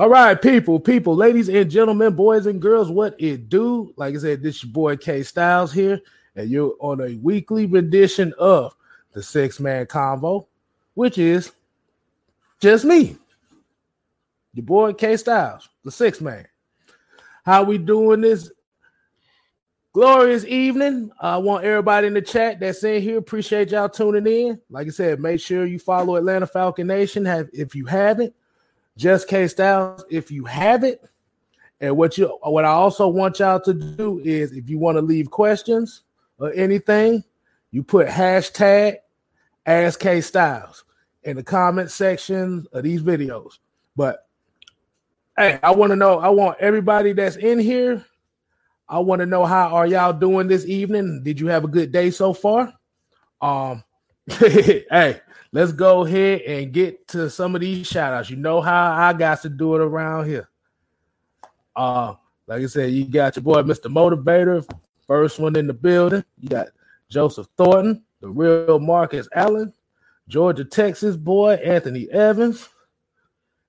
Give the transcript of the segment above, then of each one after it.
All right, people, people, ladies and gentlemen, boys and girls, what it do? Like I said, this your boy K Styles here, and you're on a weekly rendition of the Six Man Convo, which is just me, your boy K Styles, the Six Man. How we doing this glorious evening? I want everybody in the chat that's in here. Appreciate y'all tuning in. Like I said, make sure you follow Atlanta Falcon Nation. Have if you haven't just K Styles if you have it. And what you what I also want y'all to do is if you want to leave questions or anything, you put hashtag ask K Styles in the comment section of these videos. But hey, I want to know, I want everybody that's in here. I want to know how are y'all doing this evening? Did you have a good day so far? Um, hey, let's go ahead and get to some of these shout outs. You know how I got to do it around here. Uh, like I said, you got your boy Mr. Motivator, first one in the building. You got Joseph Thornton, the real Marcus Allen, Georgia, Texas boy Anthony Evans,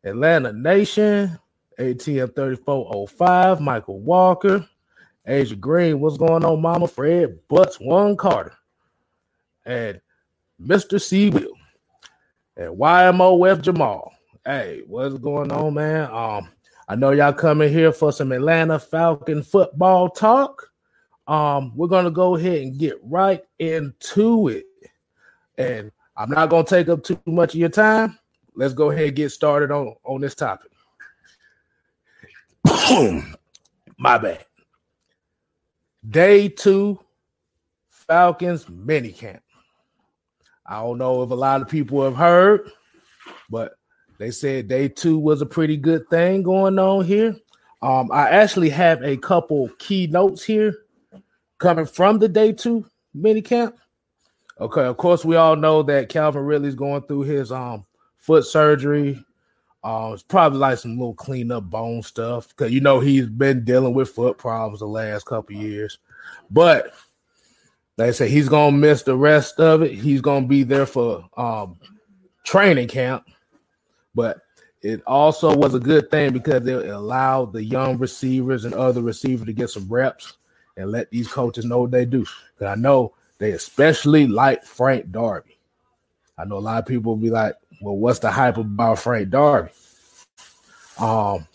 Atlanta Nation, ATM 3405, Michael Walker, Asia Green, what's going on, Mama? Fred Butts, one Carter, and Mr. C. Will YMOF Jamal. Hey, what's going on, man? Um, I know y'all coming here for some Atlanta Falcon football talk. Um, we're gonna go ahead and get right into it. And I'm not gonna take up too much of your time. Let's go ahead and get started on, on this topic. My bad. Day two, Falcons minicamp. I don't know if a lot of people have heard, but they said day two was a pretty good thing going on here. Um, I actually have a couple key notes here coming from the day two mini camp. Okay, of course, we all know that Calvin Ridley's going through his um foot surgery. Um, it's probably like some little cleanup bone stuff because you know he's been dealing with foot problems the last couple years. But they say he's gonna miss the rest of it. He's gonna be there for um, training camp, but it also was a good thing because it allowed the young receivers and other receivers to get some reps and let these coaches know what they do. Because I know they especially like Frank Darby. I know a lot of people will be like, "Well, what's the hype about Frank Darby?" Um,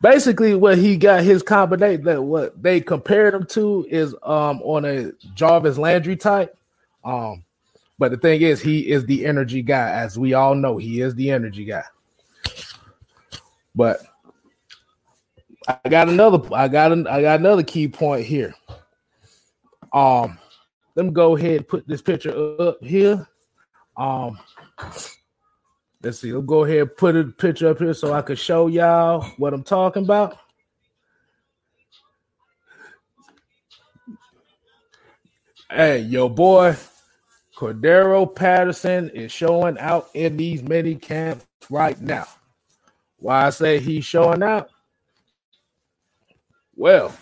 basically what he got his combination that what they compared him to is um on a Jarvis Landry type. Um, but the thing is, he is the energy guy, as we all know, he is the energy guy. But I got another, I got an, I got another key point here. Um, let me go ahead and put this picture up here. Um, Let's see. I'll go ahead and put a picture up here so I can show y'all what I'm talking about. Hey, yo, boy, Cordarrelle Patterson is showing out in these mini camps right now. Why I say he's showing out? Well,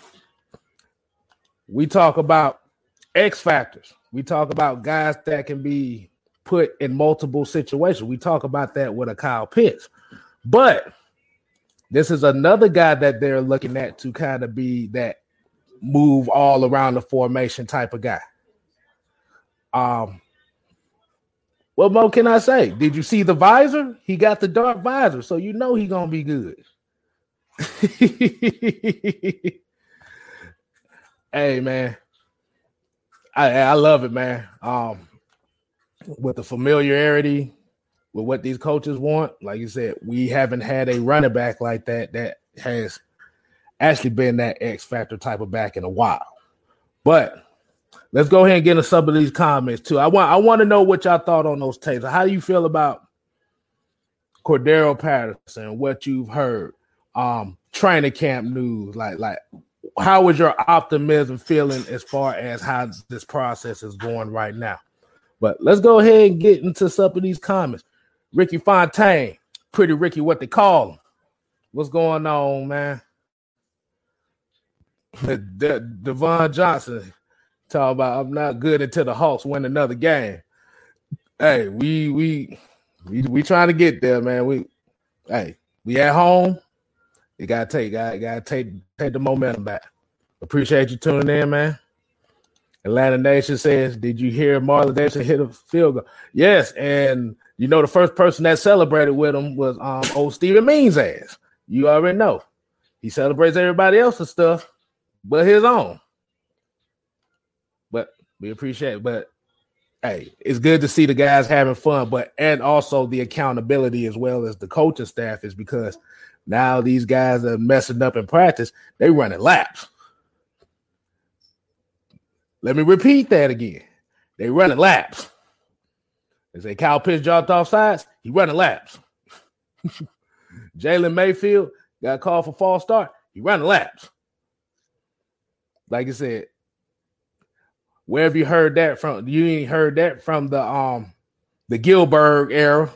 we talk about X factors. We talk about guys that can be put in multiple situations. We talk about that with a Kyle Pitts, but this is another guy that they're looking at to kind of be that move all around the formation type of guy. Um, what more can I say? Did you see the visor? He got the dark visor, so you know he gonna be good. hey man, I I love it, man. Um, with the familiarity with what these coaches want. Like you said, we haven't had a running back like that that has actually been that X factor type of back in a while. But let's go ahead and get into some of these comments too. I want I want to know what y'all thought on those tapes. How do you feel about Cordarrelle Patterson? What you've heard, um, training camp news, like like how was your optimism feeling as far as how this process is going right now? But let's go ahead and get into some of these comments. Ricky Fontaine, pretty Ricky, what they call him. What's going on, man? De- Devon Johnson talk about I'm not good until the Hawks win another game. Hey, we we we we trying to get there, man. We hey, we at home. You gotta take, gotta, gotta take, take the momentum back. Appreciate you tuning in, man. Atlanta Nation says, "Did you hear Marlon Davidson hit a field goal?" Yes, and you know the first person that celebrated with him was um old Steven Means ass. You already know he celebrates everybody else's stuff, but his own. But we appreciate it. But hey, it's good to see the guys having fun, but and also the accountability as well as the coaching staff is because now these guys are messing up in practice. They running laps. Let me repeat that again. They running laps. They say Kyle Pitts dropped off sides. He running laps. Jalen Mayfield got called for false start. He running laps. Like I said, where have you heard that from? You ain't heard that from the um the Gilbert era,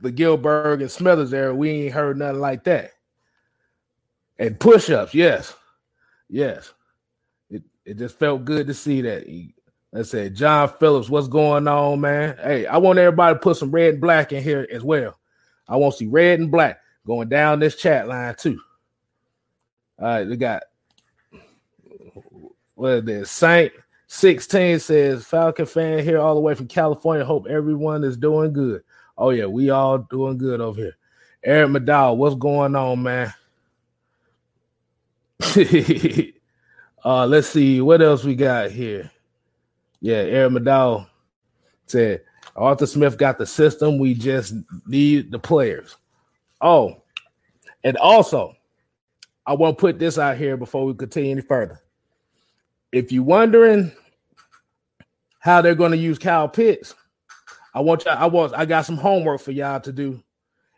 the Gilbert and Smithers era. We ain't heard nothing like that. And push-ups, yes, yes. It just felt good to see that. Let's say John Phillips, what's going on, man? Hey, I want everybody to put some red and black in here as well. I want to see red and black going down this chat line too. All right, we got what is? Saint 16 says Falcon fan here all the way from California. Hope everyone is doing good. Oh, yeah, we all doing good over here. Eric McDowell, what's going on, man? uh, let's see what else we got here. Yeah, Aaron McDowell said Arthur Smith got the system. We just need the players. Oh, and also, I want to put this out here before we continue any further. If you're wondering how they're going to use Kyle Pitts, I want y'all. I want. I got some homework for y'all to do,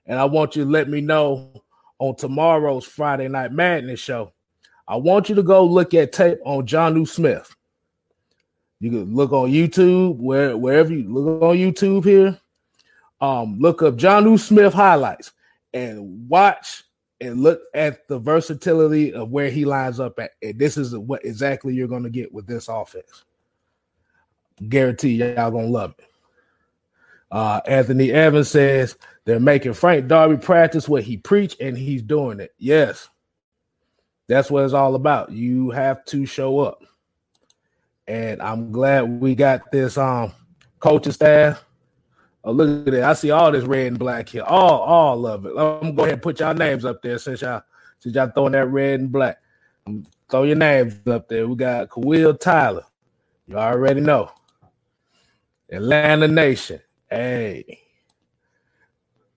and I want you to let me know on tomorrow's Friday Night Madness show. I want you to go look at tape on Jonnu Smith. You can look on YouTube, where wherever you look on YouTube here. Um, look up Jonnu Smith highlights and watch and look at the versatility of where he lines up at. And this is what exactly you're going to get with this offense. Guarantee y'all gonna love it. Uh, Anthony Evans says they're making Frank Darby practice what he preached, and he's doing it. Yes, that's what it's all about. You have to show up, and I'm glad we got this um coaching staff Oh, look at that. I see all this red and black here. All all of it. I'm gonna go ahead and put y'all names up there since y'all since y'all throwing that red and black. Throw your names up there. We got Kawil Tyler. You already know. Atlanta Nation. Hey.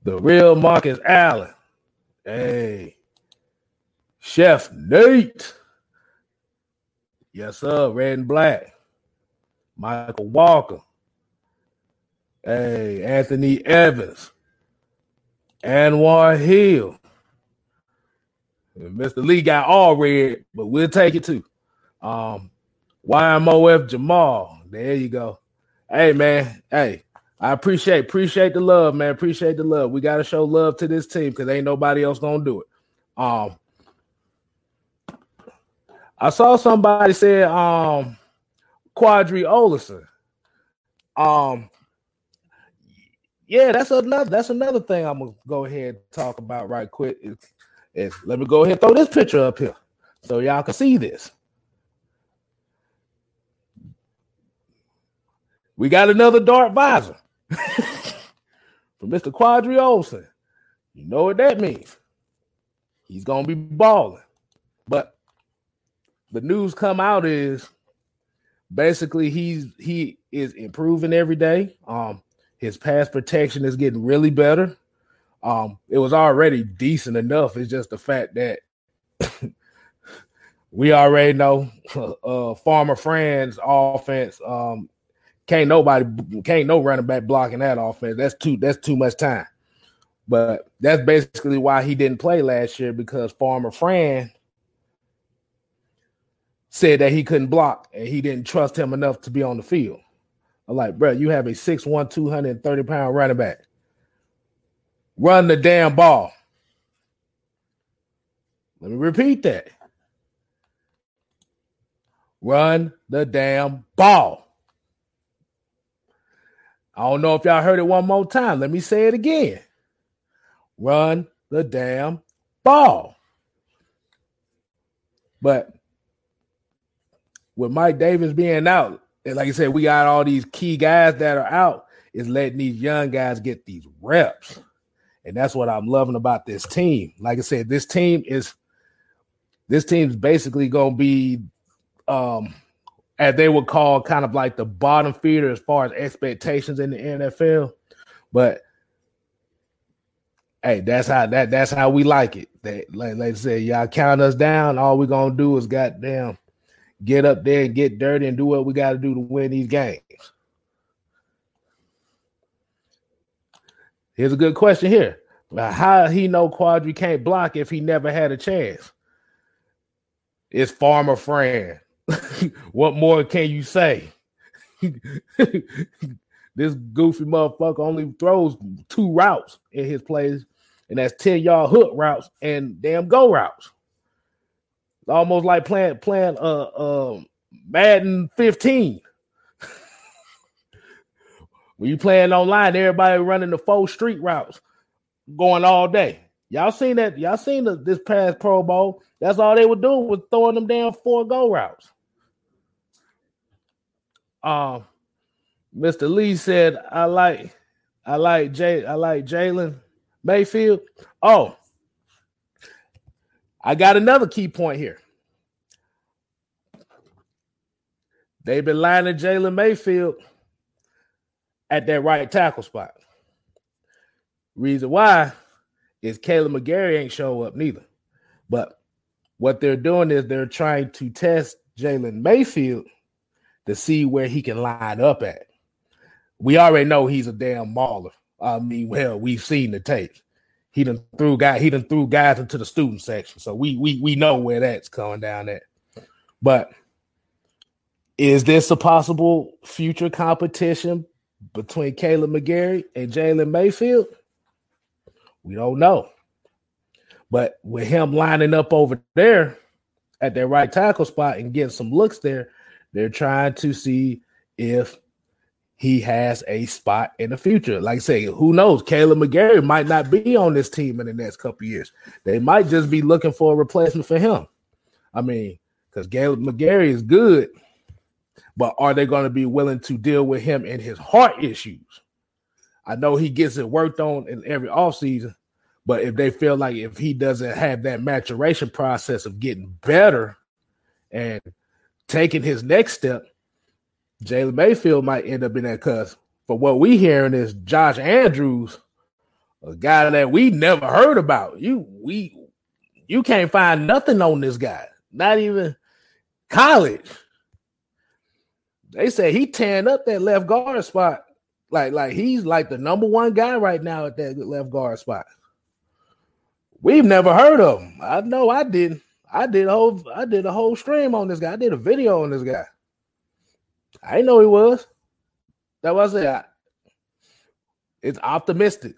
The real Marcus Allen. Hey. Chef Nate. Yes, sir. Red and black. Michael Walker. Hey, Anthony Evans, Anwar Hill. Mr. Lee got all red, but we'll take it too. Um, YMOF Jamal. There you go. Hey man, hey, I appreciate appreciate the love, man. Appreciate the love. We gotta show love to this team because ain't nobody else gonna do it. Um, I saw somebody say um Qadree Ollison. Um, yeah, that's another that's another thing I'm gonna go ahead and talk about right quick. Is, is let me go ahead and throw this picture up here so y'all can see this. We got another dark visor from Mr. Qadree Ollison. You know what that means. He's gonna be balling. But the news come out is basically he's he is improving every day. Um his pass protection is getting really better. Um, it was already decent enough. It's just the fact that we already know uh, Farmer Fran's offense. Um, can't nobody can't no running back blocking that offense. That's too that's too much time. But that's basically why he didn't play last year because Farmer Fran said that he couldn't block and he didn't trust him enough to be on the field. I'm like, bro, you have a 6'1, 230 pound running back. Run the damn ball. Let me repeat that. Run the damn ball. I don't know if y'all heard it one more time. Let me say it again. Run the damn ball. But with Mike Davis being out, and like I said, we got all these key guys that are out, is letting these young guys get these reps. And that's what I'm loving about this team. Like I said, this team is this team's basically gonna be um as they would call kind of like the bottom feeder as far as expectations in the NFL. But hey, that's how that that's how we like it. That like, like I said, y'all count us down. All we're gonna do is goddamn get up there and get dirty and do what we gotta do to win these games. Here's a good question here. How he know Qadree can't block if he never had a chance? It's Farmer Fran. what more can you say? this goofy motherfucker only throws two routes in his plays, and that's 10 yard hook routes and damn go routes. Almost like playing playing uh uh Madden 15. when you playing online, everybody running the four street routes going all day. Y'all seen that? Y'all seen the, this past Pro Bowl? That's all they were doing was throwing them down four go routes. Um, Mr. Lee said, "I like, I like Jay, I like Jalen Mayfield." Oh, I got another key point here. They've been lining Jalen Mayfield at that right tackle spot. Reason why is Kaleb McGary ain't show up neither. But what they're doing is they're trying to test Jalen Mayfield to see where he can line up at. We already know he's a damn mauler. I mean, well, we've seen the tape. He done threw guy, he done threw guys into the student section. So we we we know where that's coming down at. But is this a possible future competition between Kaleb McGary and Jalen Mayfield? We don't know. But with him lining up over there at their right tackle spot and getting some looks there, they're trying to see if he has a spot in the future. Like I say, who knows? Kaleb McGary might not be on this team in the next couple years. They might just be looking for a replacement for him. I mean, because Kaleb McGary is good, but are they going to be willing to deal with him and his heart issues? I know he gets it worked on in every offseason, but if they feel like if he doesn't have that maturation process of getting better and taking his next step, Jalen Mayfield might end up in that cuz. But what we hearing is Josh Andrews, a guy that we never heard about. You we you can't find nothing on this guy, not even college. They say he tearing up that left guard spot like, like he's like the number one guy right now at that left guard spot. We've never heard of him. I know I didn't. I did a whole I did a whole stream on this guy. I did a video on this guy. I know he was. That was it. It's optimistic.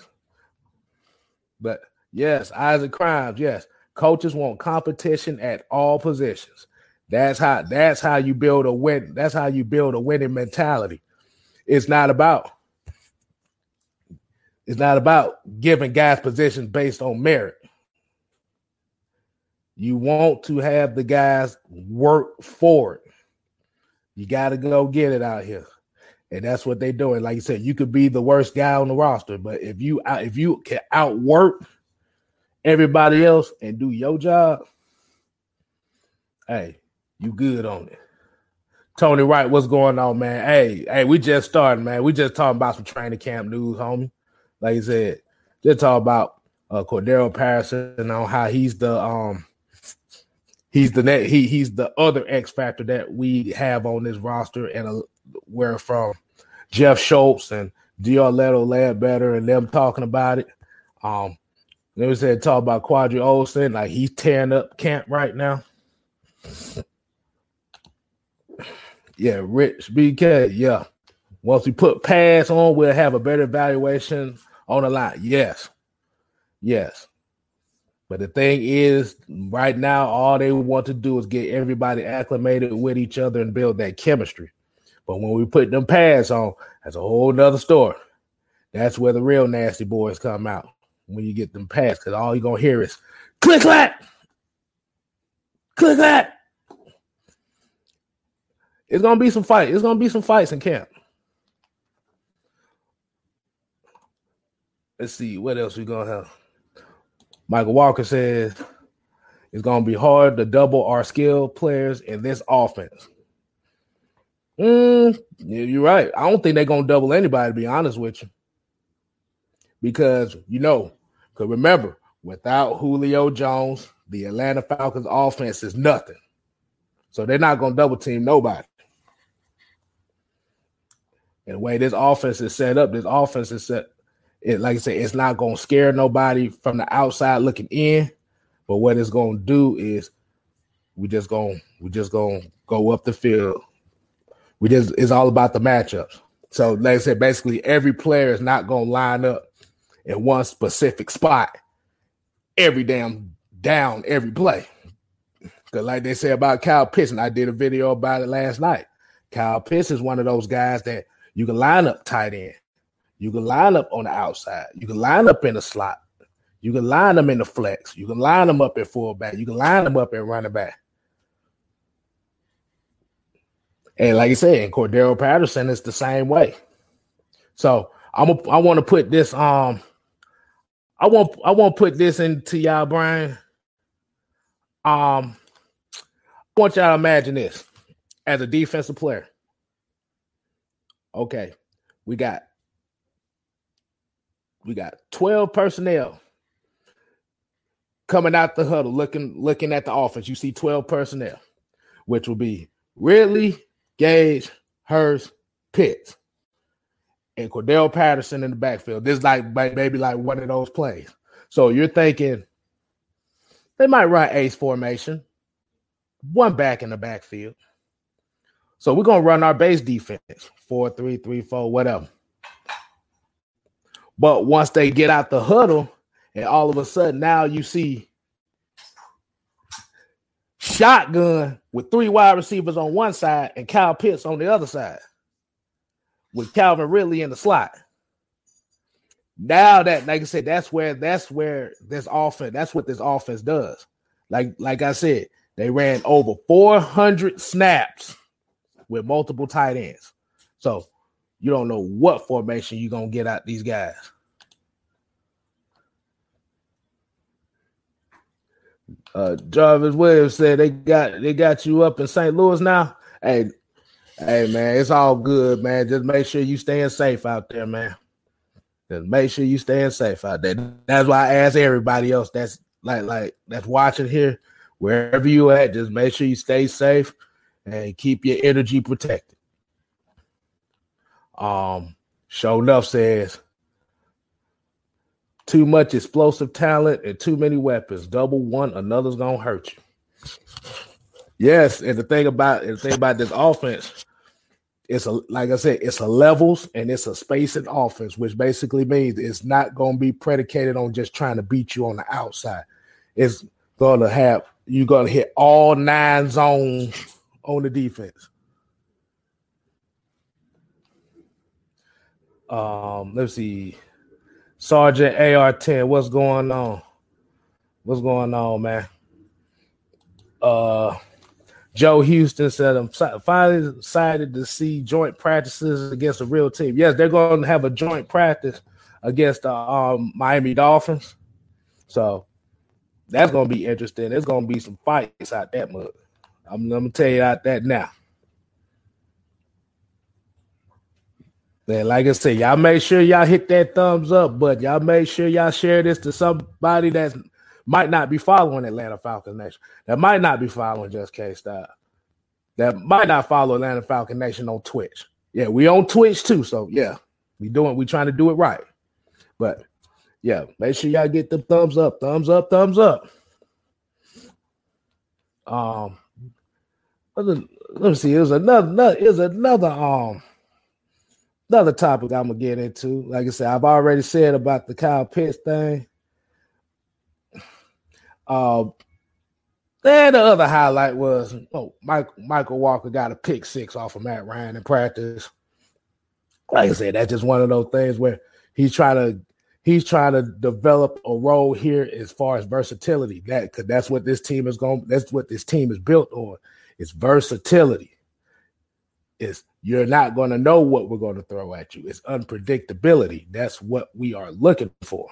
But yes, Isaac Crimes, yes. Coaches want competition at all positions. That's how that's how you build a win. That's how you build a winning mentality. It's not about it's not about giving guys positions based on merit. You want to have the guys work for it. You got to go get it out here. And that's what they're doing. Like you said, you could be the worst guy on the roster, but if you if you can outwork everybody else and do your job, hey, you good on it. Tony Wright, what's going on, man? Hey, hey, we just starting, man. We just talking about some training camp news, homie like I said, just talk about uh Cordarrelle Patterson and on how he's the um he's the net he he's the other X factor that we have on this roster, and uh, where from Jeff Schultz and D. Orlando Ledbetter and them talking about it. Um, they was said talk about Qadree Ollison, like he's tearing up camp right now. Yeah, Rich BK, yeah. Once we put pads on, we'll have a better evaluation on the line. Yes. Yes. But the thing is, right now, all they want to do is get everybody acclimated with each other and build that chemistry. But when we put them pads on, that's a whole nother story. That's where the real nasty boys come out. when you get them passed because all you're gonna hear is click clack, click clack. It's gonna be some fight. It's gonna be some fights in camp. Let's see what else we gonna have. Michael Walker says it's gonna be hard to double our skill players in this offense. Mm, you're right. I don't think they're gonna double anybody, to be honest with you. Because you know, because remember, without Julio Jones, the Atlanta Falcons offense is nothing. So they're not gonna double team nobody. And the way this offense is set up, this offense is set, it like I said, it's not gonna scare nobody from the outside looking in. But what it's gonna do is we just gonna we just gonna go up the field we just it's all about the matchups. So, like I said, basically every player is not to line up in one specific spot every damn down every play. Because, like they say about Kyle Pitts, and I did a video about it last night. Kyle Pitts is one of those guys that you can line up tight end, you can line up on the outside, you can line up in the slot, you can line them in the flex, you can line them up at fullback, you can line them up at running back. And like I said, Cordarrelle Patterson is the same way. So I'm a, I want to put this um I want I want to put this into y'all brain. Um I want y'all to imagine this as a defensive player. Okay, we got we got 12 personnel coming out the huddle looking looking at the offense. You see 12 personnel, which will be Ridley, Gage, Hurst, Pitts, and Cordarrelle Patterson in the backfield. This is like maybe like one of those plays. So you're thinking they might run ace formation, one back in the backfield. So we're gonna run our base defense four, three, three, four, whatever. But once they get out the huddle, and all of a sudden now you see shotgun with three wide receivers on one side and Kyle Pitts on the other side with Calvin Ridley in the slot. Now that, like I said, that's where that's where this offense, that's what this offense does. Like, like I said, they ran over 400 snaps with multiple tight ends. So you don't know what formation you're gonna get out these guys. Uh, Jarvis Williams said they got they got you up in St. Louis now. Hey, hey man, it's all good, man. Just make sure you staying safe out there, man. Just make sure you staying safe out there. That's why I ask everybody else that's like like that's watching here, wherever you at, just make sure you stay safe and keep your energy protected. Um, show enough says too much explosive talent and too many weapons. Double one, another's gonna hurt you. Yes, and the thing about the thing about this offense, it's a like I said, it's a levels and it's a spacing offense, which basically means it's not gonna be predicated on just trying to beat you on the outside. It's gonna have you're gonna hit all nine zones on the defense. Um, let's see. Sergeant AR10, what's going on? What's going on, man? Uh Joe Houston said, I'm finally decided to see joint practices against a real team. Yes, they're going to have a joint practice against the um, Miami Dolphins. So that's going to be interesting. There's going to be some fights out that mud. I'm, I'm going to tell you out that now. Like I said, y'all make sure y'all hit that thumbs up, but y'all make sure y'all share this to somebody that might not be following Atlanta Falcon Nation, that might not be following Just K Style, that might not follow Atlanta Falcon Nation on Twitch. Yeah, we on Twitch too, so yeah, we doing we trying to do it right. But yeah, make sure y'all get the thumbs up, thumbs up, thumbs up. Um, let me see. Was another, was another um another topic I'm gonna get into. Like I said, I've already said about the Kyle Pitts thing. Uh, and the other highlight was oh, Mike, Michael Walker got a pick six off of Matt Ryan in practice. Like I said, that's just one of those things where he's trying to he's trying to develop a role here as far as versatility. That because that's what this team is going. That's what this team is built on. It's versatility. It's you're not going to know what we're going to throw at you. It's unpredictability. That's what we are looking for.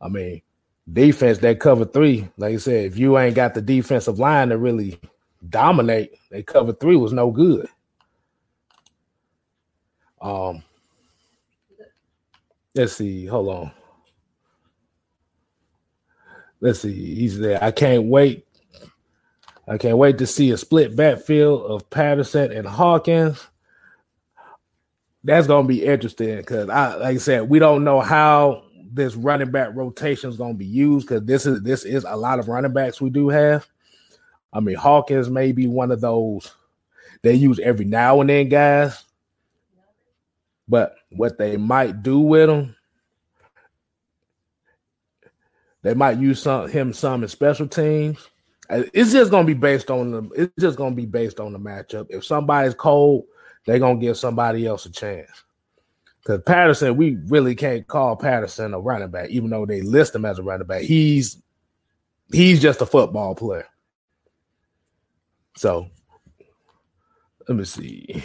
I mean, defense that cover three, like I said, if you ain't got the defensive line to really dominate, they cover three was no good. Um, let's see. Hold on. Let's see. He's there. I can't wait. I can't wait to see a split backfield of Patterson and Hawkins. That's gonna be interesting because I like I said, we don't know how this running back rotation is gonna be used because this is this is a lot of running backs we do have. I mean, Hawkins may be one of those they use every now and then, guys. But what they might do with him, they might use some him some in special teams. Uh, it's just gonna be based on the. It's just gonna be based on the matchup. If somebody's cold, they're gonna give somebody else a chance. Because Patterson, we really can't call Patterson a running back, even though they list him as a running back. He's he's just a football player. So let me see.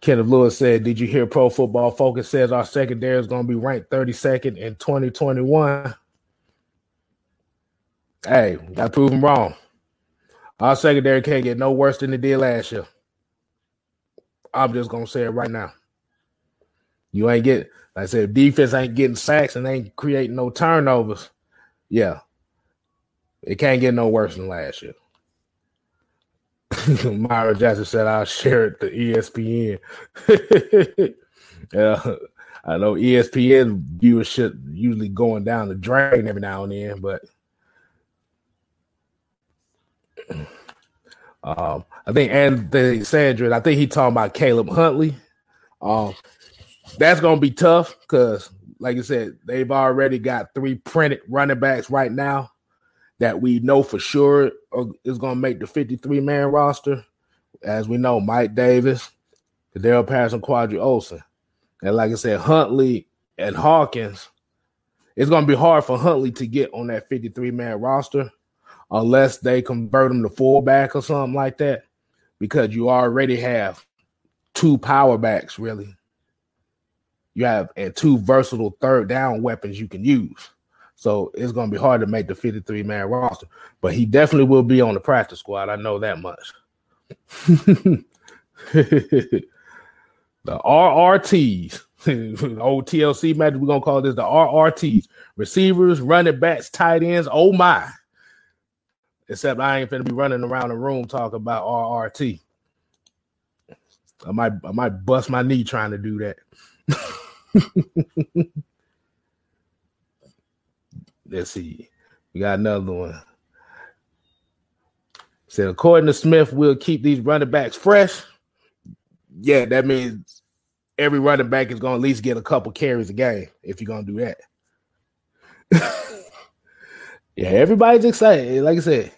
Kenneth Lewis said, Did you hear Pro Football Focus says our secondary is going to be ranked 32nd in 2021? Hey, got to prove them wrong. Our secondary can't get no worse than it did last year. I'm just to say it right now. You ain't get, like I said, defense ain't getting sacks and ain't creating no turnovers. Yeah, it can't get no worse than last year. Myra Jackson said I'll share it to ESPN. yeah, I know ESPN viewership usually going down the drain every now and then, but um, I think Anthony Sandra, I think he talking about Caleb Huntley. Um, that's gonna be tough because, like I said, they've already got three printed running backs right now that we know for sure is to make the 53 man roster. As we know, Mike Davis, Cordarrelle Patterson, Qadree Ollison, And like I said, Huntley and Hawkins, it's to be hard for Huntley to get on that 53 man roster unless they convert him to fullback or something like that, because you already have two power backs, really. You have and two versatile third down weapons you can use. So it's going to be hard to make the 53 man roster, but he definitely will be on the practice squad. I know that much. the RRTs, old TLC match, we're going to call this the RRTs receivers, running backs, tight ends. Oh my. Except I ain't to be running around the room talking about RRT. I might I might bust my knee trying to do that. Let's see. We got another one. Said according to Smith, we'll keep these running backs fresh. Yeah, that means every running back is gonna at least get a couple carries a game if you're gonna do that. yeah, everybody's excited. Like I said,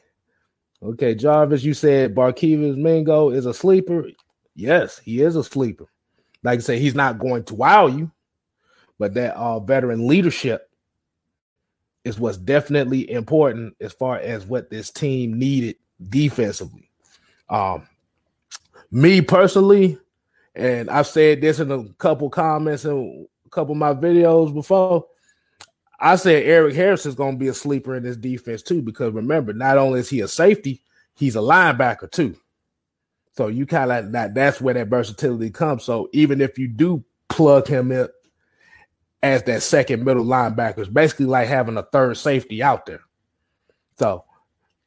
okay, Jarvis, you said Barkevious Mingo is a sleeper. Yes, he is a sleeper. Like I said, he's not going to wow you, but that uh, veteran leadership is what's definitely important as far as what this team needed defensively. Um, me personally, and I've said this in a couple comments and a couple of my videos before. I said Erik Harris is going to be a sleeper in this defense too, because remember, not only is he a safety, he's a linebacker too. So you kind of that that's where that versatility comes. So even if you do plug him in, as that second middle linebacker. It's basically like having a third safety out there. So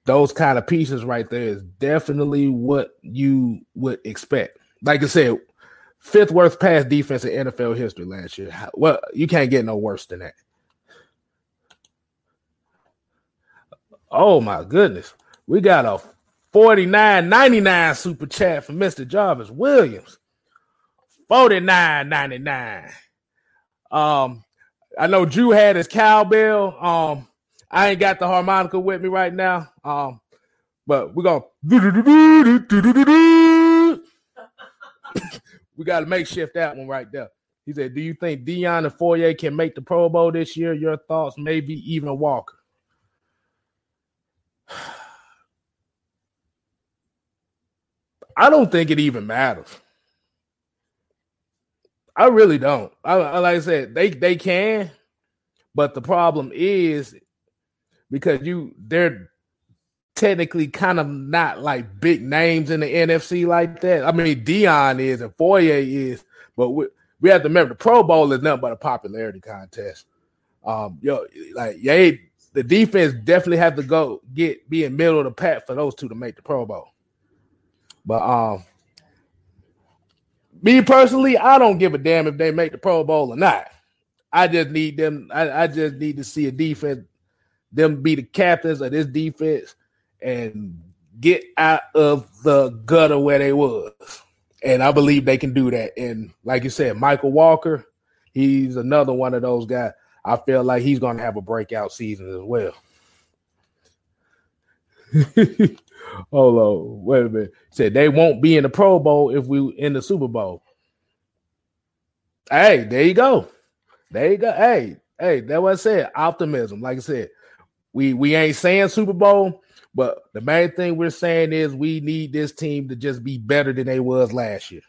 those kind of pieces right there is definitely what you would expect. Like I said, fifth worst pass defense in NFL history last year. Well, you can't get no worse than that. Oh my goodness. We got a 49.99 super chat from Mr. Jarvis Williams. 49.99. Um, I know Drew had his cowbell. Um, I ain't got the harmonica with me right now. Um, but we're gonna we got to make shift that one right there. He said, "Do you think Deion and Foye can make the Pro Bowl this year? Your thoughts, maybe even Walker." I don't think it even matters. I really don't. I, like I said, they they can, but the problem is because you they're technically kind of not like big names in the NFC like that. I mean, Deion is and Foye is, but we, we have to remember the Pro Bowl is nothing but a popularity contest. Um, yo, like yeah, the defense definitely have to go get be in middle of the pack for those two to make the Pro Bowl. But um, me personally, I don't give a damn if they make the Pro Bowl or not. I just need them. I, I just need to see a defense, them be the captains of this defense and get out of the gutter where they was. And I believe they can do that. And like you said, Michael Walker, he's another one of those guys. I feel like he's going to have a breakout season as well. Hold on, wait a minute. Said they won't be in the Pro Bowl if we in the Super Bowl. Hey, there you go. There you go. Hey, hey, that what I said. Optimism. Like I said, we we ain't saying Super Bowl, but the main thing we're saying is we need this team to just be better than they was last year.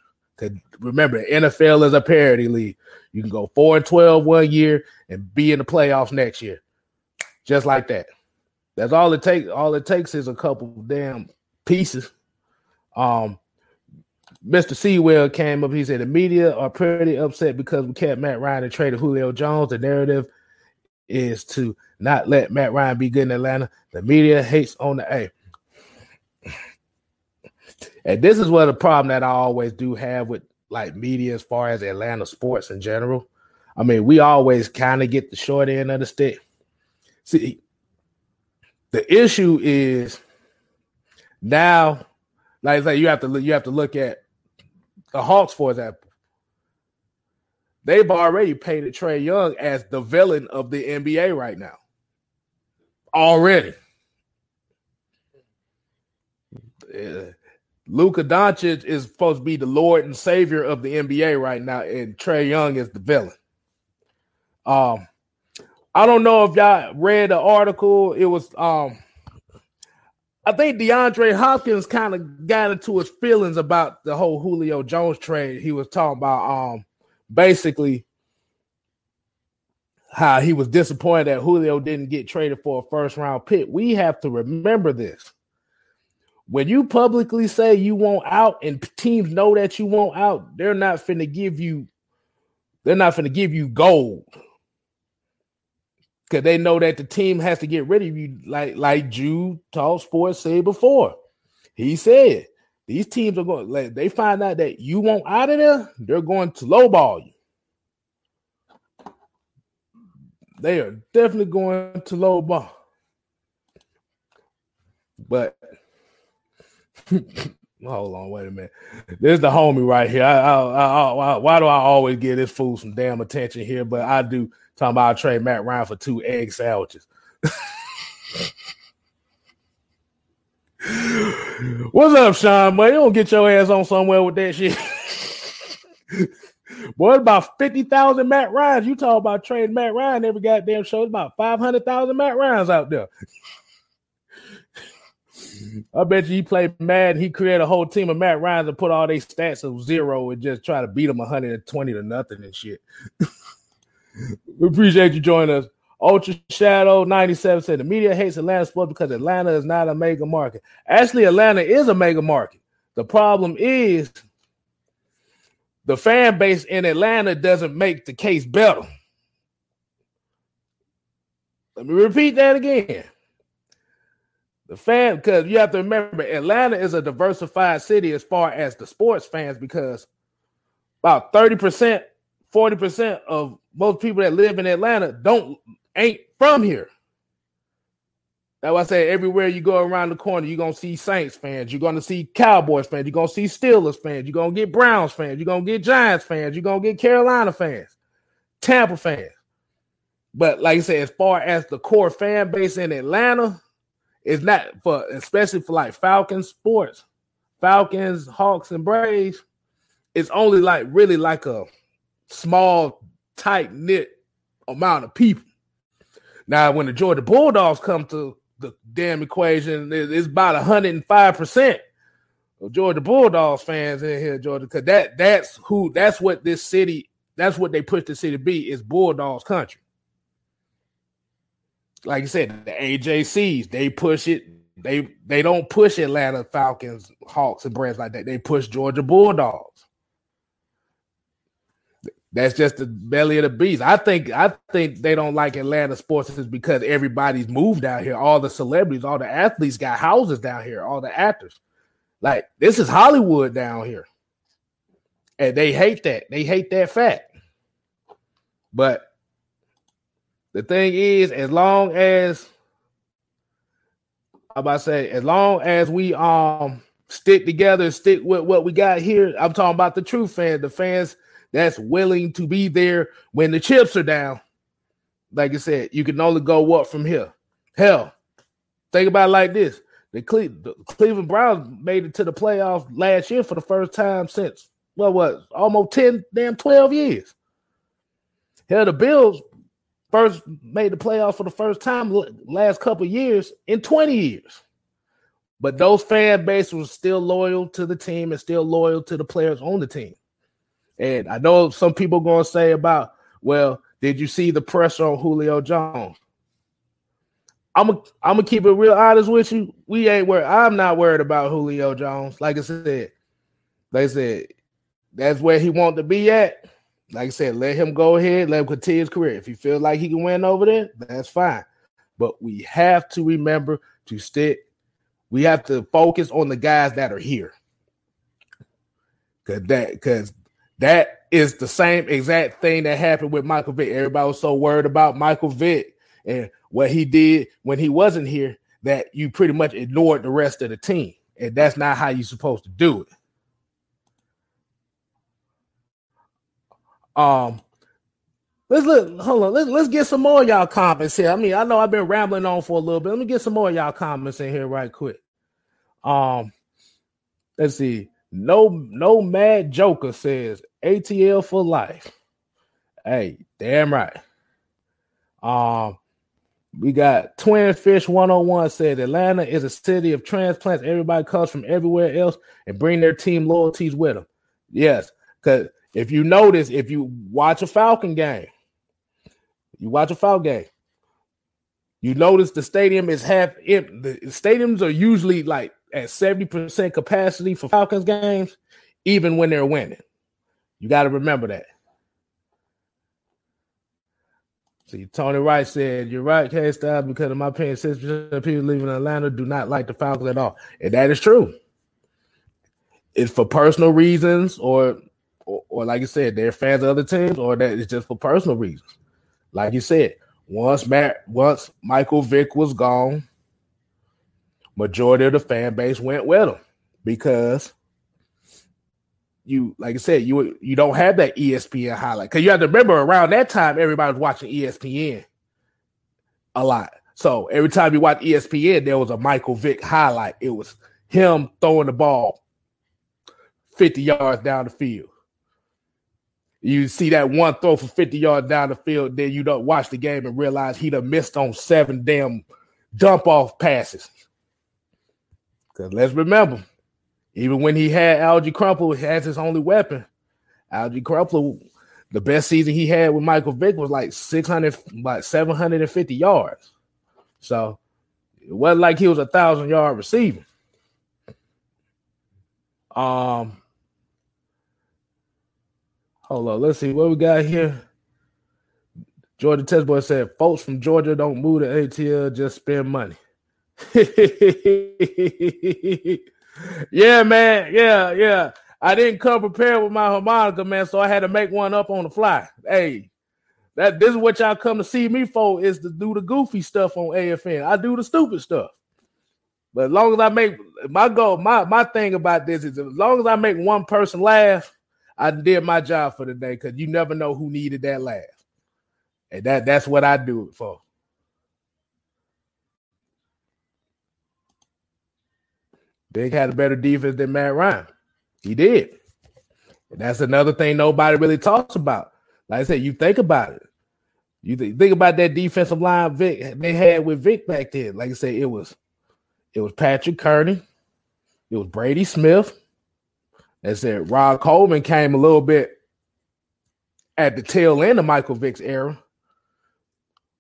Remember, NFL is a parity league. You can go 4 and 12 one year and be in the playoffs next year. Just like that. That's all it takes. All it takes is a couple damn pieces. Um, Mr. Sewell came up. He said the media are pretty upset because we kept Matt Ryan and traded Julio Jones. The narrative is to not let Matt Ryan be good in Atlanta. The media hates on the A. And this is what a problem that I always do have with like media as far as Atlanta sports in general. I mean, we always kind of get the short end of the stick. See, the issue is now, like I say, you have to you have to look at the Hawks, for example. They've already painted Trae Young as the villain of the NBA right now. Already. Uh, Luka Doncic is supposed to be the Lord and Savior of the NBA right now, and Trae Young is the villain. Um, I don't know if y'all read the article. It was um I think DeAndre Hopkins kind of got into his feelings about the whole Julio Jones trade. He was talking about um basically how he was disappointed that Julio didn't get traded for a first round pick. We have to remember this. When you publicly say you want out and teams know that you want out, they're not finna give you they're not finna give you gold because they know that the team has to get rid of you, like like Jude Talk Sports said before. He said these teams are going. Like, they find out that you want out of there, they're going to lowball you. They are definitely going to lowball. But hold on, wait a minute. There's the homie right here. I, I, I, why do I always get this fool some damn attention here? But I do. Talking about I trade Matt Ryan for two egg sandwiches. What's up, Sean? Boy, you don't get your ass on somewhere with that shit. Boy, about 50,000 Matt Ryans. You talk about trading Matt Ryan every goddamn show. It's about 500,000 Matt Ryans out there. I bet you he played mad. He created a whole team of Matt Ryans and put all their stats of zero and just try to beat them 120 to nothing and shit. we appreciate you joining us. Ultra Shadow 97 said the media hates Atlanta sports because Atlanta is not a mega market. Actually, Atlanta is a mega market. The problem is the fan base in Atlanta doesn't make the case better. Let me repeat that again. The fan, because you have to remember, Atlanta is a diversified city as far as the sports fans, because about 30%, 40% of most people that live in Atlanta don't ain't from here. That's why I say everywhere you go around the corner, you're gonna see Saints fans, you're gonna see Cowboys fans, you're gonna see Steelers fans, you're gonna get Browns fans, you're gonna get Giants fans, you're gonna get Carolina fans, Tampa fans. But like I said, as far as the core fan base in Atlanta, it's not for especially for like Falcons sports, Falcons, Hawks, and Braves. It's only like really like a small, tight knit amount of people. Now, when the Georgia Bulldogs come to the damn equation, it's about 105% of Georgia Bulldogs fans in here, Georgia, because that that's who that's what this city, that's what they push the city to be, is Bulldogs country. Like I said, the AJCs, they push it. They they don't push Atlanta Falcons, Hawks, and brands like that. They push Georgia Bulldogs. That's just the belly of the beast. I think I think they don't like Atlanta sports because everybody's moved out here. All the celebrities, all the athletes got houses down here, all the actors. Like this is Hollywood down here. And they hate that. They hate that fact. But the thing is, as long as I'm about to say, as long as we um stick together, stick with what we got here. I'm talking about the true fans, the fans that's willing to be there when the chips are down. Like I said, you can only go up from here. Hell, think about like this: the, Cle- the Cleveland Browns made it to the playoffs last year for the first time since what was almost ten damn twelve years. Hell, the Bills first made the playoffs for the first time last couple years in twenty years. But those fan bases were still loyal to the team and still loyal to the players on the team. And I know some people going to say about, well, did you see the pressure on Julio Jones? I'm a, I'm gonna keep it real honest with you. We ain't worried. I'm not worried about Julio Jones. Like I said, like said, that's where he want to be at. Like I said, let him go ahead, let him continue his career. If he feels like he can win over there, that's fine. But we have to remember to stick. We have to focus on the guys that are here. Cause that because that is the same exact thing that happened with Michael Vick. Everybody was so worried about Michael Vick and what he did when he wasn't here that you pretty much ignored the rest of the team. And that's not how you're supposed to do it. Um, let's look. Hold on. Let's let's get some more y'all comments here. I mean, I know I've been rambling on for a little bit. Let me get some more y'all comments in here right quick. Um, let's see. No, no mad joker says ATL for life. Hey, damn right. Um, we got Twin Fish 101 said Atlanta is a city of transplants. Everybody comes from everywhere else and bring their team loyalties with them. Yes, because if you notice, if you watch a Falcon game, you watch a Falcon game, you notice the stadium is half empty. The stadiums are usually like at 70% capacity for Falcons games, even when they're winning. You got to remember that. See, Tony Wright said, You're right, K Style, because in my opinion, 6% of people living in Atlanta do not like the Falcons at all. And that is true. It's for personal reasons, or, or, or like you said, they're fans of other teams, or that it's just for personal reasons. Like you said, once Matt, once Michael Vick was gone, majority of the fan base went with him because you like I said, you you don't have that ESPN highlight because you have to remember around that time everybody was watching ESPN a lot. So every time you watch ESPN, there was a Michael Vick highlight. It was him throwing the ball 50 yards down the field. You see that one throw for 50 yards down the field, then you don't watch the game and realize he'd have missed on seven damn dump off passes. Because let's remember, even when he had Alge Crumpler as his only weapon, Alge Crumpler, the best season he had with Michael Vick was like 600, like 750 yards. So it wasn't like he was a thousand yard receiver. Um, hold on, let's see what we got here. Georgia Test Boy said, folks from Georgia don't move to ATL, just spend money. yeah, man. Yeah, yeah. I didn't come prepared with my harmonica, man, so I had to make one up on the fly. Hey, that this is what y'all come to see me for is to do the goofy stuff on AFN. I do the stupid stuff. But as long as I make my goal, my my thing about this is as long as I make one person laugh, I did my job for the day because you never know who needed that laugh. And that that's what I do it for. Vick had a better defense than Matt Ryan. He did. And that's another thing nobody really talks about. Like I said, you think about it. You th- think about that defensive line Vick they had with Vick back then. Like I said, it was it was Patrick Kerney, it was Brady Smith. As said, Rod Coleman came a little bit at the tail end of Michael Vick's era.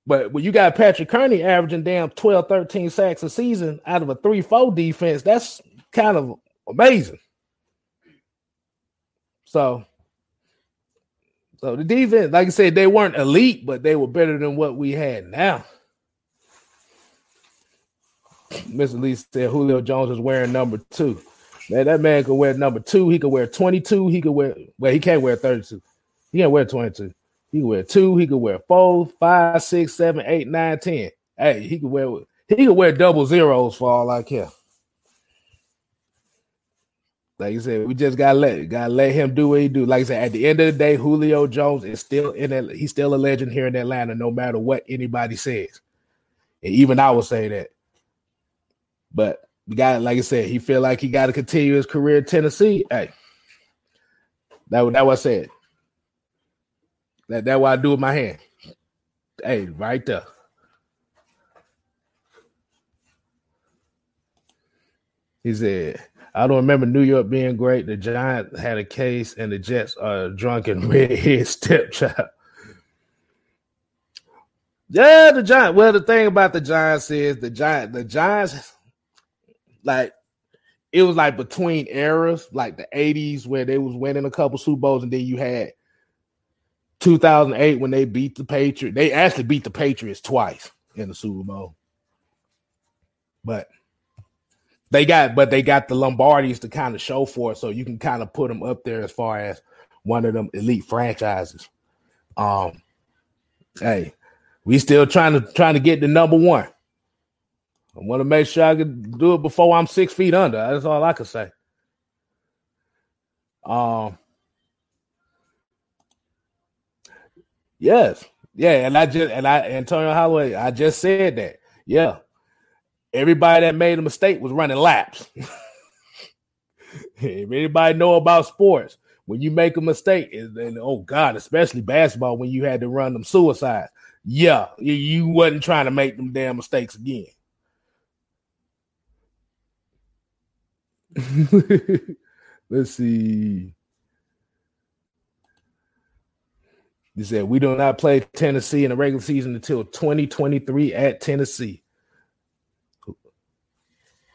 But when you got Patrick Kerney averaging damn 12, 13 sacks a season out of a 3 4 defense, that's kind of amazing. So, so the defense, like I said, they weren't elite, but they were better than what we had now. Mr. Lee said Julio Jones is wearing number two. Man, that man could wear number two. He could wear 22. He could wear, well, he can't wear 32. He can't wear 22. He could wear two. He could wear four, five, six, seven, eight, nine, ten. Hey, he could wear he could wear double zeros for all I care. Like you said, we just gotta let gotta let him do what he do. Like I said, at the end of the day, Julio Jones is still in that he's still a legend here in Atlanta, no matter what anybody says. And even I will say that. But guy, like I said, he feel like he got to continue his career in Tennessee. Hey, that that what I said. That that what I do with my hand. Hey, right there. He said, I don't remember New York being great. The Giants had a case, and the Jets are drunken redhead stepchild. Yeah, the Giants. Well, the thing about the Giants is the Giant, the Giants, like it was like between eras, like the '80s where they was winning a couple Super Bowls, and then you had 2008 when they beat the Patriots. They actually beat the Patriots twice in the Super Bowl. But they got but they got the Lombardis to kind of show for it, so you can kind of put them up there as far as one of them elite franchises. Um hey, we still trying to trying to get the number one. I want to make sure I can do it before I'm six feet under. That's all I can say. Um Yes. Yeah. And I just and I Antonio Holloway, I just said that. Yeah. Everybody that made a mistake was running laps. if anybody know about sports, when you make a mistake, and oh God, especially basketball, when you had to run them suicides, yeah, you, you wasn't trying to make them damn mistakes again. Let's see. He said, We do not play Tennessee in the regular season until 2023 at Tennessee.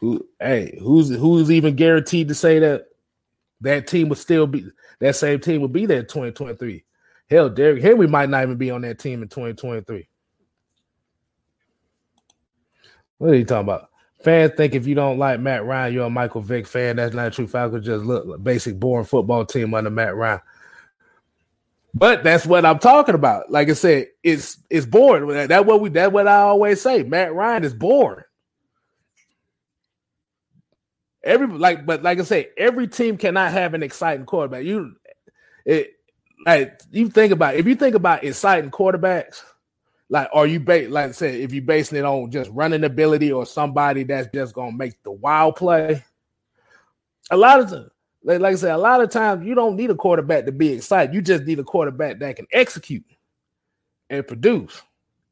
Who, hey, who's who's even guaranteed to say that that team would still be that same team would be there in 2023? Hell, Derrick Henry might not even be on that team in 2023. What are you talking about? Fans think if you don't like Matt Ryan, you're a Michael Vick fan. That's not true. Falcons just look like basic boring football team under Matt Ryan. But that's what I'm talking about. Like I said, it's it's boring. That what we that what I always say. Matt Ryan is boring. Every like, but like I say, every team cannot have an exciting quarterback. You, it like you think about if you think about exciting quarterbacks, like are you ba- like I said, if you're basing it on just running ability or somebody that's just gonna make the wild play, a lot of like, like I said, a lot of times you don't need a quarterback to be excited. You just need a quarterback that can execute and produce.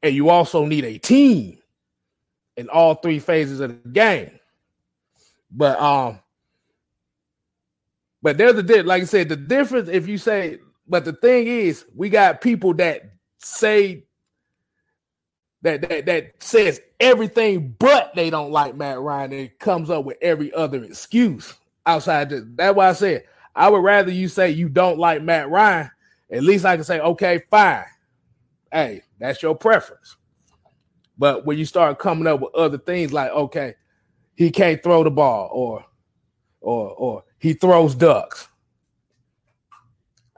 And you also need a team in all three phases of the game. But um, but there's the like I said, the difference if you say, but the thing is, we got people that say that that that says everything but they don't like Matt Ryan and comes up with every other excuse outside. The, that's why I said I would rather you say you don't like Matt Ryan. At least I can say, okay, fine. Hey, that's your preference. But when you start coming up with other things like, okay, he can't throw the ball, or or or he throws ducks.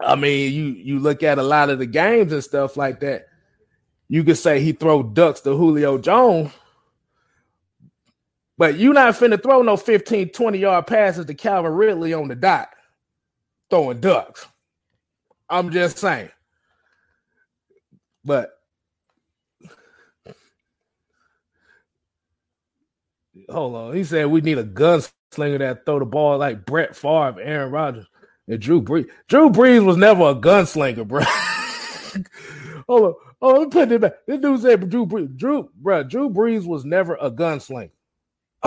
I mean, you you look at a lot of the games and stuff like that. You could say he throw ducks to Julio Jones, but you not finna throw no 15, 20 yard passes to Calvin Ridley on the dot, throwing ducks. I'm just saying. But hold on. He said we need a gunslinger that throw the ball like Brett Favre, Aaron Rodgers, and Drew Brees. Drew Brees was never a gunslinger, bro. hold on. Oh, let me put it back. This dude said Drew Brees. Drew, bro, Drew Brees was never a gunslinger.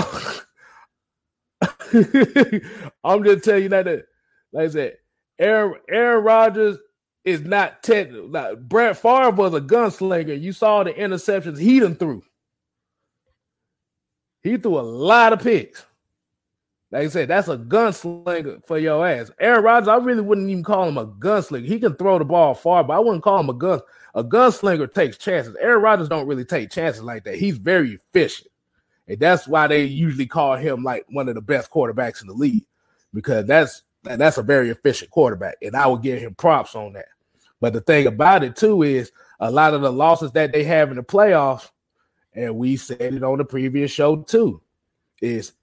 I'm just telling you that, like I said, Aaron Aaron Rodgers is not technical. Like, Brett Favre was a gunslinger. You saw the interceptions he done threw. He threw a lot of picks. Like I said, that's a gunslinger for your ass. Aaron Rodgers, I really wouldn't even call him a gunslinger. He can throw the ball far, but I wouldn't call him a gun. A gunslinger takes chances. Aaron Rodgers don't really take chances like that. He's very efficient. And that's why they usually call him like one of the best quarterbacks in the league. Because that's that's a very efficient quarterback. And I would give him props on that. But the thing about it too is a lot of the losses that they have in the playoffs, and we said it on the previous show too, is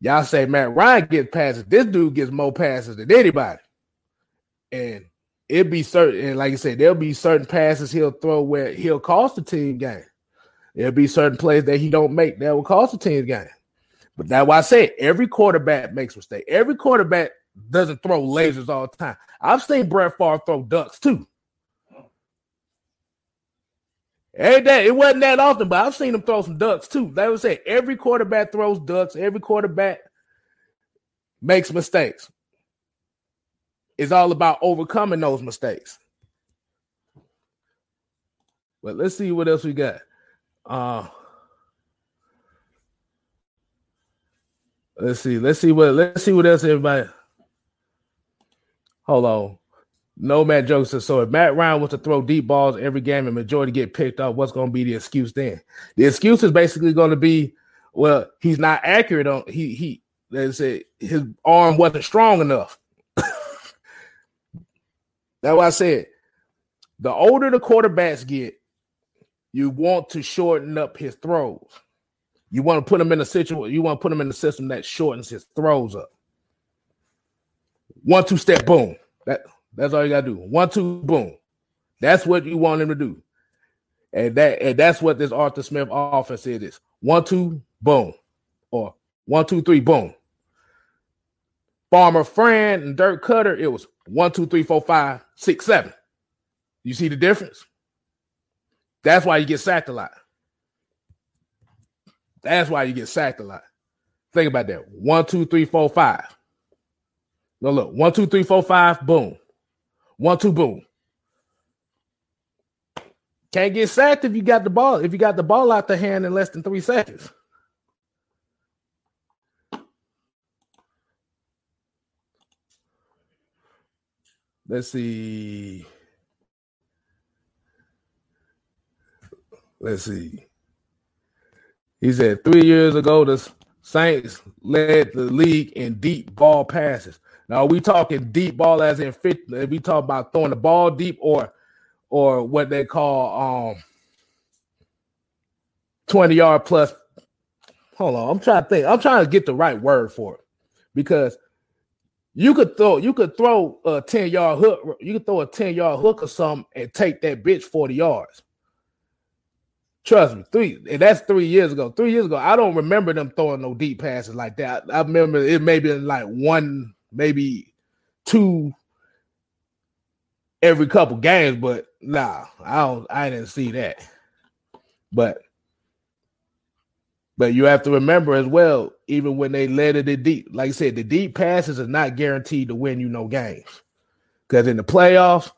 Y'all say Matt Ryan gets passes. This dude gets more passes than anybody. And it'd be certain, and like I said, there'll be certain passes he'll throw where he'll cost the team game. There'll be certain plays that he don't make that will cost the team game. But that's why I say every quarterback makes mistakes. Every quarterback doesn't throw lasers all the time. I've seen Brett Favre throw ducks too. Ain't that it wasn't that often, but I've seen him throw some ducks too. They would say every quarterback throws ducks, every quarterback makes mistakes. It's all about overcoming those mistakes. But let's see what else we got. Uh let's see. Let's see what let's see what else everybody. Hold on. No Matt Joseph. So if Matt Ryan was to throw deep balls every game and majority get picked up, what's going to be the excuse then? The excuse is basically going to be, well, he's not accurate on he he. They say his arm wasn't strong enough. That's why I said the older the quarterbacks get, you want to shorten up his throws. You want to put him in a situation. You want to put him in a system that shortens his throws up. One two step boom. That that's all you gotta do. One, two, boom. That's what you want him to do. And that and that's what this Arthur Smith offense is. One, two, boom. Or one, two, three, boom. Farmer Fran and Dirk Koetter, it was one, two, three, four, five, six, seven. You see the difference? That's why you get sacked a lot. That's why you get sacked a lot. Think about that. One, two, three, four, five. No, look. One, two, three, four, five. Boom. One, two, boom. Can't get sacked if you got the ball. If you got the ball out the hand in less than three seconds. Let's see. Let's see. He said three years ago the Saints led the league in deep ball passes. Now, we talking deep ball as in fit? We talk about throwing the ball deep or or what they call um 20 yard plus. Hold on, I'm trying to think. I'm trying to get the right word for it because you could throw you could throw a 10 yard hook, you could throw a 10 yard hook or something and take that bitch 40 yards. Trust me, three and that's three years ago. Three years ago, I don't remember them throwing no deep passes like that. I remember it maybe like one maybe two every couple games, but nah, I don't I didn't see that. But but you have to remember as well, even when they led it deep, like I said, the deep passes are not guaranteed to win you no games. Because in the playoffs,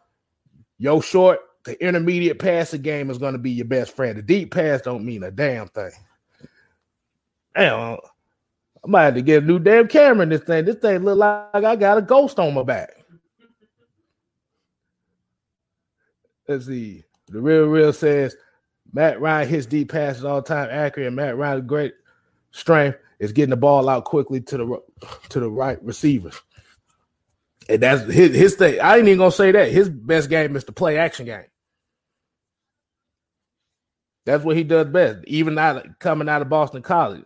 your short, the intermediate passing game is going to be your best friend. The deep pass don't mean a damn thing. Damn, I might have to get a new damn camera in this thing. This thing look like I got a ghost on my back. Let's see. The real real says Matt Ryan hits deep passes all time, accurate. And Matt Ryan's great strength is getting the ball out quickly to the to the right receivers. And that's his, his thing. I ain't even gonna say that. His best game is the play action game. That's what he does best, even out coming out of Boston College.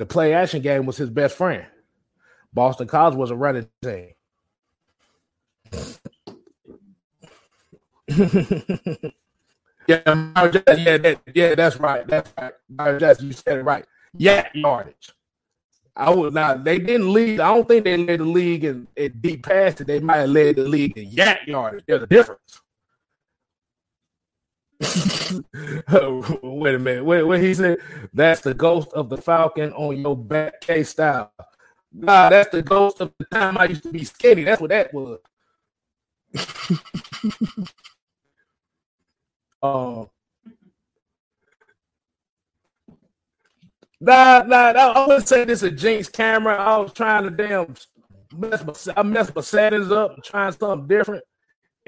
The play action game was his best friend. Boston College was a running team. yeah, yeah, that, yeah, that's right. That's right. you said it right. Yeah, yardage. I would not. They didn't lead. I don't think they led the league in, in deep passes. They might have led the league in YAC yardage. There's a difference. wait a minute. Wait, what he said? That's the ghost of the Falcon on your back, K style. Nah, that's the ghost of the time I used to be skinny. That's what that was. um, nah, nah, nah, I wouldn't say this is a Jinx camera. I was trying to damn mess my, I messed my settings up, trying something different,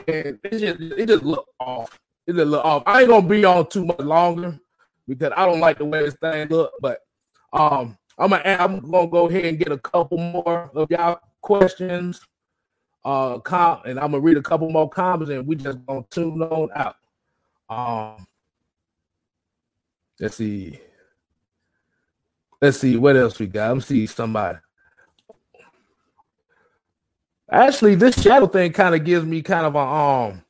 and it just it just looked off. It just look off. I ain't gonna be on too much longer because I don't like the way this thing look. But um, I'm gonna I'm gonna go ahead and get a couple more of y'all questions. Uh, com- and I'm gonna read a couple more comments, and we just gonna tune on out. Um, let's see. Let's see what else we got. I'm see somebody. Actually, this shadow thing kind of gives me kind of a um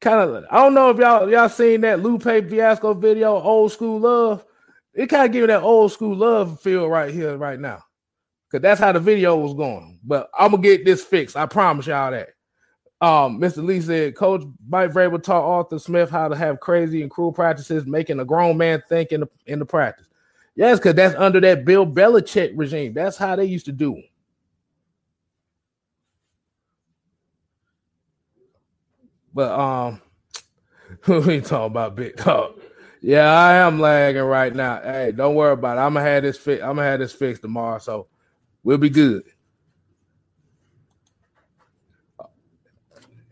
kind of I don't know if y'all y'all seen that Lupe Fiasco video, old school love. It kind of give me that old school love feel right here, right now. Cause that's how the video was going. But I'm gonna get this fixed. I promise y'all that. Um, Mr. Lee said, Coach Mike Vrabel taught Arthur Smith how to have crazy and cruel practices, making a grown man think in the in the practice. Yes, because that's under that Bill Belichick regime. That's how they used to do. But um, we talking about big dog. Yeah, I am lagging right now. Hey, don't worry about it. I'm gonna have this fix. I'm gonna have this fixed tomorrow, so we'll be good.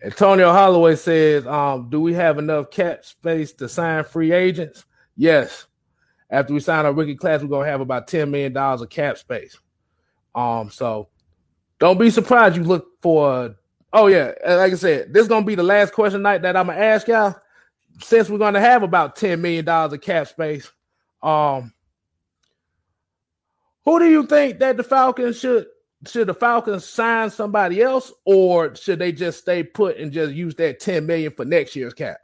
Antonio Holloway says, um, do we have enough cap space to sign free agents? Yes. After we sign our rookie class, we're gonna have about $10 million of cap space. Um, so don't be surprised you look for Oh yeah, like I said, this is gonna be the last question night that I'm gonna ask y'all. Since we're gonna have about ten million dollars of cap space, um, who do you think that the Falcons should should the Falcons sign somebody else, or should they just stay put and just use that ten million for next year's cap?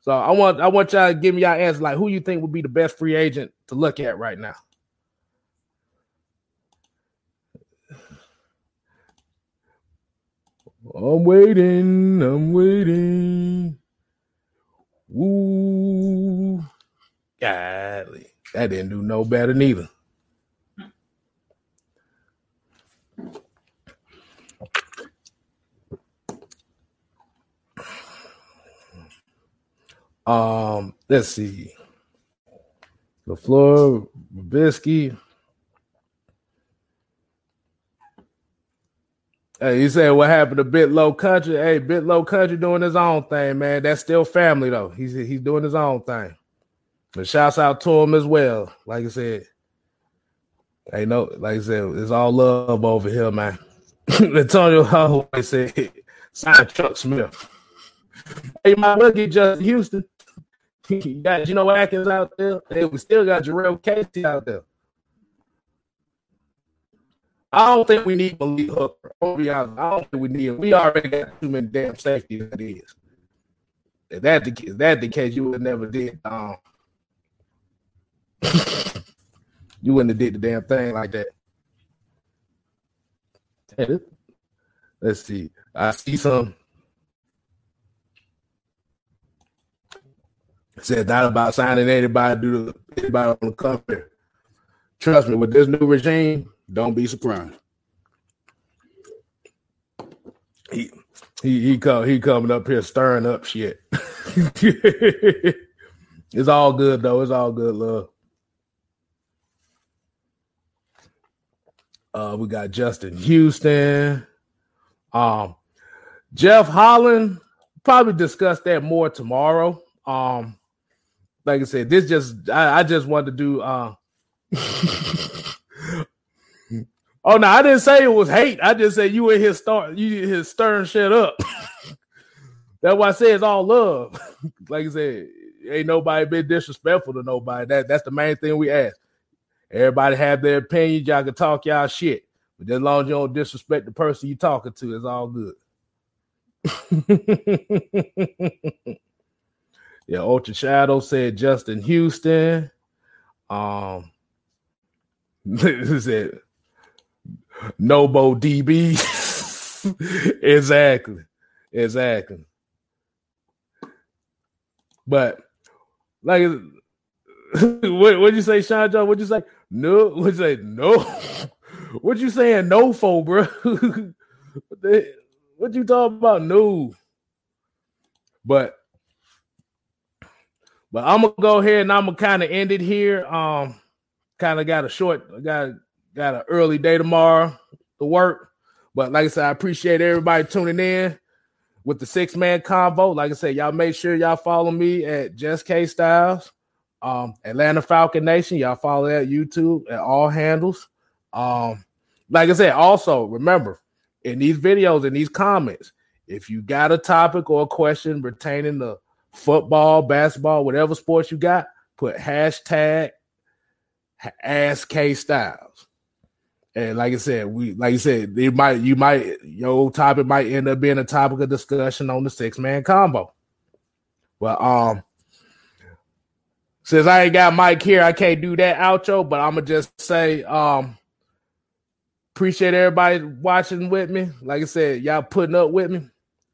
So I want I want y'all to give me y'all answer like who you think would be the best free agent to look at right now. I'm waiting. I'm waiting. Woo. Golly. That didn't do no better neither. Um, let's see. LaFleur, Bisky, Hey, you said what happened to Bit Low Country? Hey, Bit Low Country doing his own thing, man. That's still family though. He's he's doing his own thing. But shouts out to him as well. Like I said, hey, no, like I said, it's all love over here, man. Antonio always said, sign Chuck Smith. Hey, well get Justin Houston. you got Geno Atkins out there. Hey, we still got Jurrell Casey out there. I don't think we need Malik Hooker. I'll be honest. I don't think we need him. We already got too many damn safeties that is. If that the if that the case, you would never did. Um, you wouldn't have did the damn thing like that. Let's see. I see some. Said not about signing anybody due do anybody on the company. Trust me, with this new regime, don't be surprised. He he he come he coming up here stirring up shit. it's all good though. It's all good, love. Uh, we got Justin Houston. Um, Jeff Holland. Probably discuss that more tomorrow. Um, like I said, this just I, I just wanted to do uh Oh no, I didn't say it was hate. I just said you in his start, you his stern shit up. that's why I say it's all love. like I said, ain't nobody been disrespectful to nobody. That that's the main thing we ask. Everybody have their opinions. Y'all can talk y'all shit, but as long as you don't disrespect the person you talking to, it's all good. yeah, Ultra Shadow said Justin Houston. Um, said Nobo DB. exactly. Exactly. But like, what would you say, Sean John? What'd you say? No. What'd you say? No. what you saying? No for, bro? what you talking about? No. But but I'm gonna go ahead and I'm gonna kind of end it here. Um, kind of got a short, got got an early day tomorrow to work. But like I said, I appreciate everybody tuning in with the six man convo. Like I said, y'all make sure y'all follow me at Just K Styles, um, Atlanta Falcon Nation. Y'all follow that YouTube at all handles. Um, like I said, also remember in these videos, in these comments, if you got a topic or a question pertaining to football, basketball, whatever sports you got, put hashtag ask K Styles. And like I said, we like you said, it might you might your topic might end up being a topic of discussion on the six man combo. But um since I ain't got Mike here, I can't do that outro, but I'm gonna just say um appreciate everybody watching with me. Like I said, y'all putting up with me.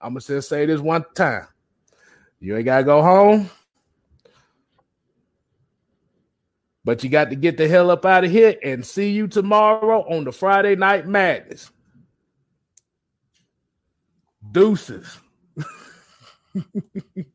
I'm gonna just say this one time. You ain't gotta go home. But you got to get the hell up out of here and see you tomorrow on the Friday Night Madness. Deuces.